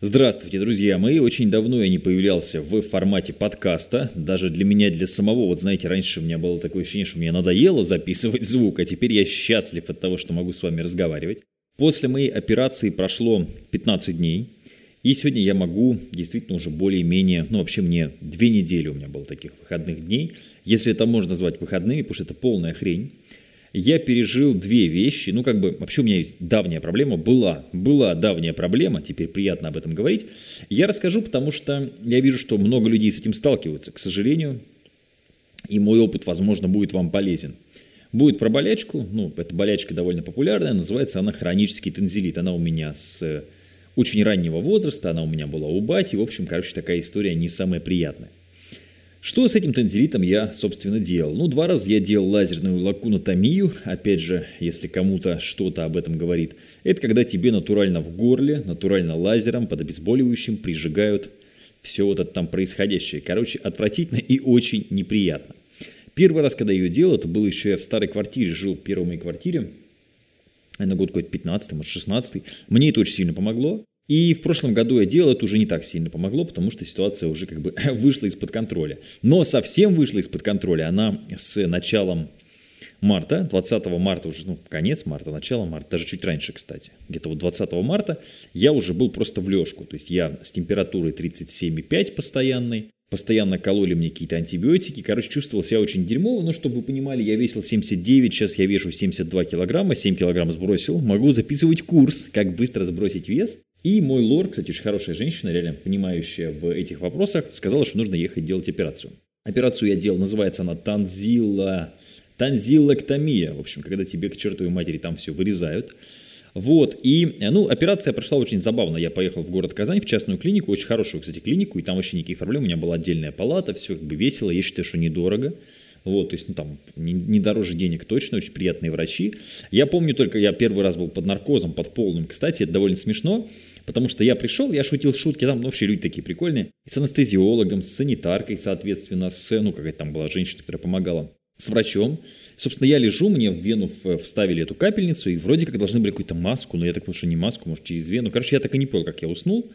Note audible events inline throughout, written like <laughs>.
Здравствуйте, друзья мои. Очень давно я не появлялся в формате подкаста. Даже для меня, для самого, вот знаете, раньше у меня было такое ощущение, что мне надоело записывать <laughs> звук, а теперь я счастлив от того, что могу с вами разговаривать. После моей операции прошло 15 дней, и сегодня я могу действительно уже более-менее, ну вообще мне две недели у меня было таких выходных дней, если это можно назвать выходными, потому что это полная хрень я пережил две вещи. Ну, как бы, вообще у меня есть давняя проблема. Была, была давняя проблема, теперь приятно об этом говорить. Я расскажу, потому что я вижу, что много людей с этим сталкиваются, к сожалению. И мой опыт, возможно, будет вам полезен. Будет про болячку, ну, эта болячка довольно популярная, называется она хронический танзелит. Она у меня с очень раннего возраста, она у меня была у бати. В общем, короче, такая история не самая приятная. Что с этим танзелитом я, собственно, делал? Ну, два раза я делал лазерную лакунотомию. Опять же, если кому-то что-то об этом говорит. Это когда тебе натурально в горле, натурально лазером под обезболивающим прижигают все вот это там происходящее. Короче, отвратительно и очень неприятно. Первый раз, когда я ее делал, это было еще я в старой квартире, жил в первой моей квартире. На год какой-то 15 может 16 Мне это очень сильно помогло. И в прошлом году я делал, это уже не так сильно помогло, потому что ситуация уже как бы <laughs> вышла из-под контроля. Но совсем вышла из-под контроля она с началом марта, 20 марта уже, ну, конец марта, начало марта, даже чуть раньше, кстати, где-то вот 20 марта я уже был просто в лёжку, то есть я с температурой 37,5 постоянной, постоянно кололи мне какие-то антибиотики, короче, чувствовал себя очень дерьмово, но чтобы вы понимали, я весил 79, сейчас я вешу 72 килограмма, 7 килограмм сбросил, могу записывать курс, как быстро сбросить вес, и мой лор, кстати, очень хорошая женщина, реально понимающая в этих вопросах, сказала, что нужно ехать делать операцию. Операцию я делал, называется она танзила, танзилоктомия. В общем, когда тебе к чертовой матери там все вырезают. Вот, и, ну, операция прошла очень забавно. Я поехал в город Казань, в частную клинику, очень хорошую, кстати, клинику, и там вообще никаких проблем. У меня была отдельная палата, все как бы весело, я считаю, что недорого. Вот, то есть, ну, там, не, не дороже денег точно, очень приятные врачи. Я помню только, я первый раз был под наркозом, под полным. Кстати, это довольно смешно, потому что я пришел, я шутил шутки, там вообще люди такие прикольные. с анестезиологом, с санитаркой, соответственно, с, ну, какая-то там была женщина, которая помогала с врачом. Собственно, я лежу, мне в вену вставили эту капельницу, и вроде как должны были какую-то маску, но я так понял, что не маску, может, через вену. Короче, я так и не понял, как я уснул.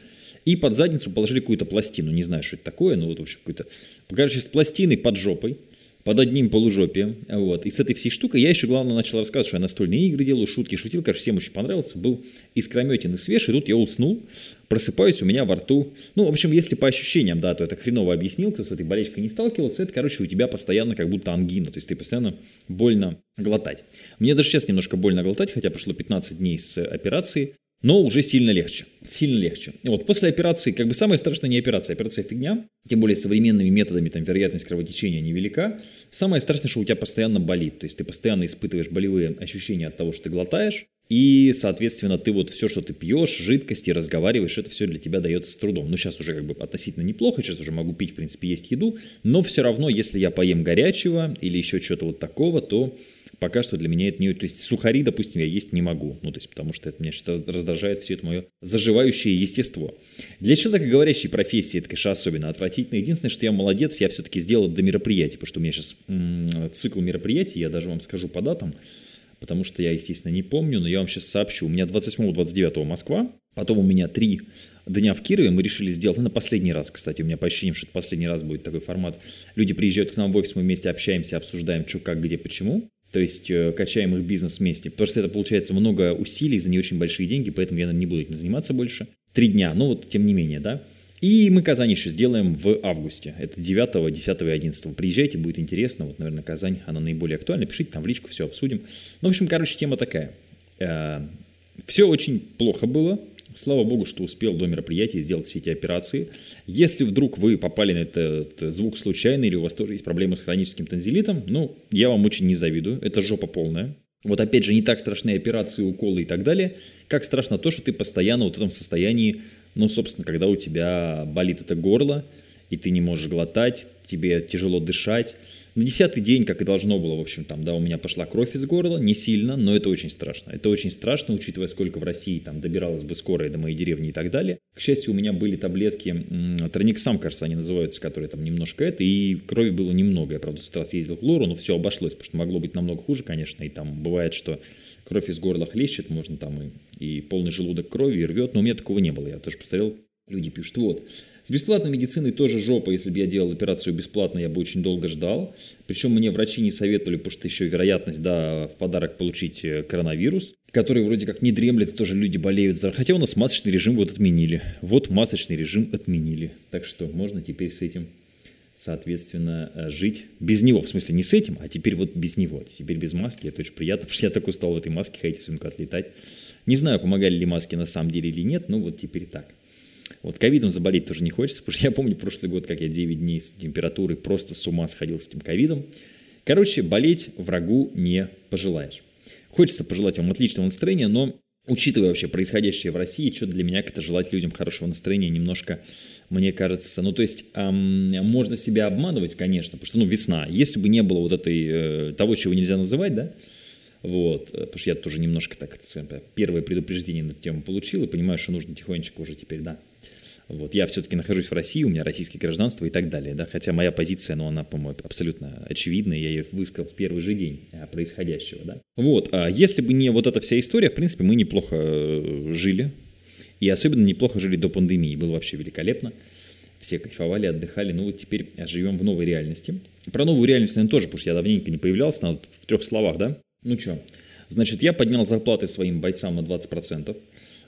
И под задницу положили какую-то пластину, не знаю, что это такое, но вот, в общем, какой-то... Короче, с пластиной под жопой под одним полужопием. Вот. И с этой всей штукой я еще, главное, начал рассказывать, что я настольные игры делаю, шутки шутил. Короче, всем очень понравился. Был искрометен и свеж, и тут я уснул. Просыпаюсь, у меня во рту. Ну, в общем, если по ощущениям, да, то это хреново объяснил, кто с этой болечкой не сталкивался, это, короче, у тебя постоянно как будто ангина. То есть ты постоянно больно глотать. Мне даже сейчас немножко больно глотать, хотя прошло 15 дней с операции но уже сильно легче. Сильно легче. Вот после операции, как бы самое страшное не операция, операция фигня, тем более современными методами там вероятность кровотечения невелика. Самое страшное, что у тебя постоянно болит, то есть ты постоянно испытываешь болевые ощущения от того, что ты глотаешь, и, соответственно, ты вот все, что ты пьешь, жидкости, разговариваешь, это все для тебя дается с трудом. Ну, сейчас уже как бы относительно неплохо, сейчас уже могу пить, в принципе, есть еду, но все равно, если я поем горячего или еще что-то вот такого, то пока что для меня это не... То есть сухари, допустим, я есть не могу. Ну, то есть потому что это меня сейчас раздражает все это мое заживающее естество. Для человека, говорящей профессии, это, конечно, особенно отвратительно. Единственное, что я молодец, я все-таки сделал до мероприятия, потому что у меня сейчас м-м, цикл мероприятий, я даже вам скажу по датам, потому что я, естественно, не помню, но я вам сейчас сообщу. У меня 28-29 Москва, потом у меня три дня в Кирове мы решили сделать, ну, на последний раз, кстати, у меня по ощущениям, что это последний раз будет такой формат. Люди приезжают к нам в офис, мы вместе общаемся, обсуждаем, что, как, где, почему то есть э, качаем их бизнес вместе. Потому что это получается много усилий за не очень большие деньги, поэтому я не буду этим заниматься больше. Три дня, но вот тем не менее, да. И мы Казань еще сделаем в августе. Это 9, 10 и 11. Приезжайте, будет интересно. Вот, наверное, Казань, она наиболее актуальна. Пишите там в личку, все обсудим. Ну, в общем, короче, тема такая. Э, все очень плохо было. Слава богу, что успел до мероприятия сделать все эти операции. Если вдруг вы попали на этот звук случайно или у вас тоже есть проблемы с хроническим танзелитом, ну, я вам очень не завидую, это жопа полная. Вот опять же, не так страшны операции, уколы и так далее, как страшно то, что ты постоянно вот в этом состоянии, ну, собственно, когда у тебя болит это горло, и ты не можешь глотать, тебе тяжело дышать, на десятый день, как и должно было, в общем, там, да, у меня пошла кровь из горла, не сильно, но это очень страшно. Это очень страшно, учитывая, сколько в России там добиралась бы скорая до моей деревни и так далее. К счастью, у меня были таблетки, Трониксам, кажется, они называются, которые там немножко это, и крови было немного. Я, правда, с раз ездил к лору, но все обошлось, потому что могло быть намного хуже, конечно, и там бывает, что кровь из горла хлещет, можно там и, и полный желудок крови и рвет, но у меня такого не было. Я тоже посмотрел, Люди пишут, вот, с бесплатной медициной тоже жопа. Если бы я делал операцию бесплатно, я бы очень долго ждал. Причем мне врачи не советовали, потому что еще вероятность, да, в подарок получить э, коронавирус, который вроде как не дремлет, и тоже люди болеют. Хотя у нас масочный режим вот отменили. Вот масочный режим отменили. Так что можно теперь с этим соответственно, э, жить без него. В смысле, не с этим, а теперь вот без него. Теперь без маски. Это очень приятно, <laughs> потому что я так устал в этой маске ходить, сумку отлетать. Не знаю, помогали ли маски на самом деле или нет, но вот теперь так. Вот ковидом заболеть тоже не хочется, потому что я помню прошлый год, как я 9 дней с температурой просто с ума сходил с этим ковидом. Короче, болеть врагу не пожелаешь. Хочется пожелать вам отличного настроения, но учитывая вообще происходящее в России, что для меня как-то желать людям хорошего настроения немножко, мне кажется, ну то есть эм, можно себя обманывать, конечно, потому что ну весна, если бы не было вот этой, э, того, чего нельзя называть, да, вот, э, потому что я тоже немножко так, первое предупреждение на эту тему получил и понимаю, что нужно тихонечко уже теперь, да, вот, я все-таки нахожусь в России, у меня российское гражданство и так далее, да, хотя моя позиция, ну, она, по-моему, абсолютно очевидная, я ее высказал в первый же день э, происходящего, да. Вот, а если бы не вот эта вся история, в принципе, мы неплохо э, жили, и особенно неплохо жили до пандемии, было вообще великолепно, все кайфовали, отдыхали, ну вот теперь живем в новой реальности. Про новую реальность, наверное, тоже, потому что я давненько не появлялся, надо в трех словах, да. Ну что, значит, я поднял зарплаты своим бойцам на 20%,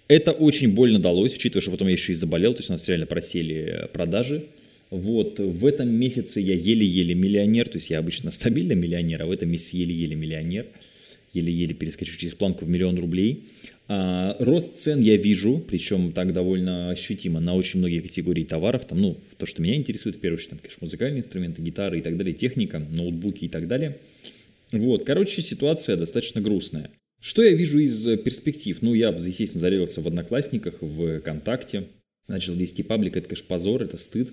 это очень больно далось, учитывая, что потом я еще и заболел, то есть у нас реально просели продажи. Вот, в этом месяце я еле-еле миллионер, то есть я обычно стабильно миллионер, а в этом месяце еле-еле миллионер, еле-еле перескочу через планку в миллион рублей. А, рост цен я вижу, причем так довольно ощутимо на очень многие категории товаров. Там, ну, то, что меня интересует, в первую очередь, там, конечно, музыкальные инструменты, гитары и так далее, техника, ноутбуки и так далее. Вот, короче, ситуация достаточно грустная. Что я вижу из э, перспектив? Ну, я, естественно, зарегался в Одноклассниках, в ВКонтакте, начал вести паблик, это, конечно, позор, это стыд.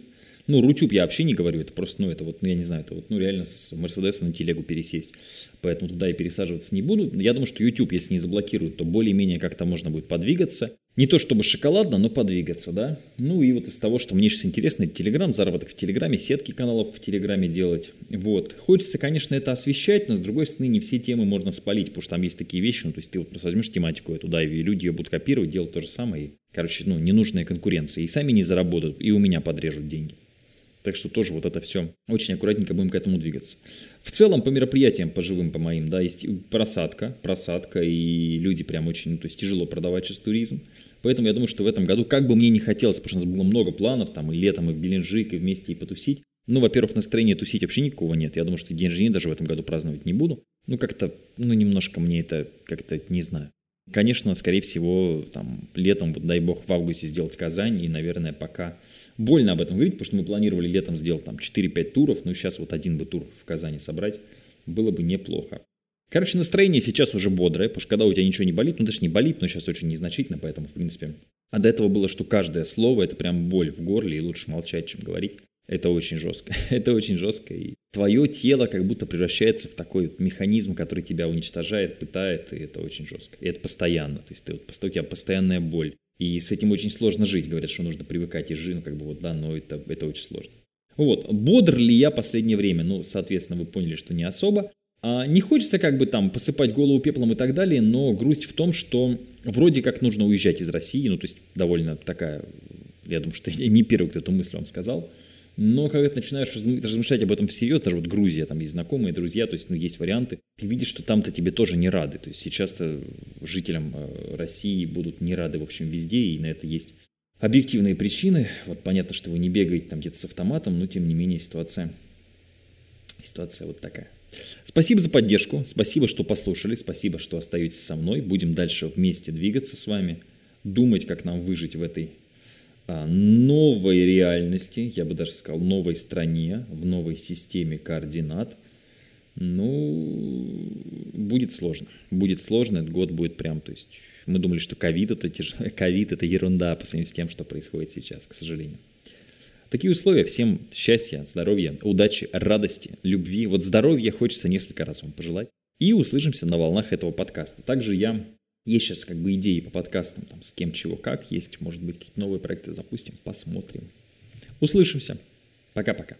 Ну, Рутюб я вообще не говорю, это просто, ну, это вот, ну, я не знаю, это вот, ну, реально с Мерседеса на телегу пересесть. Поэтому туда и пересаживаться не буду. Я думаю, что YouTube, если не заблокируют, то более-менее как-то можно будет подвигаться. Не то чтобы шоколадно, но подвигаться, да. Ну и вот из того, что мне сейчас интересно, Телеграм, заработок в Телеграме, сетки каналов в Телеграме делать. Вот. Хочется, конечно, это освещать, но с другой стороны не все темы можно спалить, потому что там есть такие вещи, ну то есть ты вот просто возьмешь тематику эту, да, и люди ее будут копировать, делать то же самое. И, короче, ну, ненужная конкуренция. И сами не заработают, и у меня подрежут деньги. Так что тоже вот это все. Очень аккуратненько будем к этому двигаться. В целом по мероприятиям, по живым, по моим, да, есть просадка, просадка, и люди прям очень, ну, то есть тяжело продавать сейчас туризм. Поэтому я думаю, что в этом году, как бы мне не хотелось, потому что у нас было много планов, там и летом, и в Геленджик, и вместе и потусить. Ну, во-первых, настроения тусить вообще никакого нет. Я думаю, что день рождения даже в этом году праздновать не буду. Ну, как-то, ну, немножко мне это как-то, не знаю. Конечно, скорее всего, там, летом, вот, дай бог, в августе сделать Казань, и, наверное, пока больно об этом говорить, потому что мы планировали летом сделать там 4-5 туров, но сейчас вот один бы тур в Казани собрать было бы неплохо. Короче, настроение сейчас уже бодрое, потому что когда у тебя ничего не болит, ну не болит, но сейчас очень незначительно, поэтому, в принципе. А до этого было, что каждое слово это прям боль в горле, и лучше молчать, чем говорить. Это очень жестко. <laughs> это очень жестко. И твое тело как будто превращается в такой механизм, который тебя уничтожает, пытает, и это очень жестко. И это постоянно. То есть ты, вот, у тебя постоянная боль. И с этим очень сложно жить. Говорят, что нужно привыкать и жить, ну как бы вот да, но это, это очень сложно. Вот. Бодр ли я последнее время? Ну, соответственно, вы поняли, что не особо. А не хочется как бы там посыпать голову пеплом и так далее, но грусть в том, что вроде как нужно уезжать из России, ну то есть довольно такая, я думаю, что <laughs> я не первый, кто эту мысль вам сказал, но когда ты начинаешь размышлять об этом всерьез, даже вот Грузия, там есть знакомые, друзья, то есть ну, есть варианты, ты видишь, что там-то тебе тоже не рады. То есть сейчас жителям э, России будут не рады, в общем, везде, и на это есть объективные причины. Вот понятно, что вы не бегаете там где-то с автоматом, но тем не менее ситуация, ситуация вот такая. Спасибо за поддержку, спасибо, что послушали, спасибо, что остаетесь со мной. Будем дальше вместе двигаться с вами, думать, как нам выжить в этой новой реальности, я бы даже сказал, новой стране, в новой системе координат. Ну, будет сложно. Будет сложно, этот год будет прям, то есть мы думали, что ковид это, <laughs> ковид это ерунда по сравнению с тем, что происходит сейчас, к сожалению. Такие условия. Всем счастья, здоровья, удачи, радости, любви. Вот здоровья хочется несколько раз вам пожелать. И услышимся на волнах этого подкаста. Также я... Есть сейчас как бы идеи по подкастам, там, с кем, чего, как. Есть, может быть, какие-то новые проекты запустим. Посмотрим. Услышимся. Пока-пока.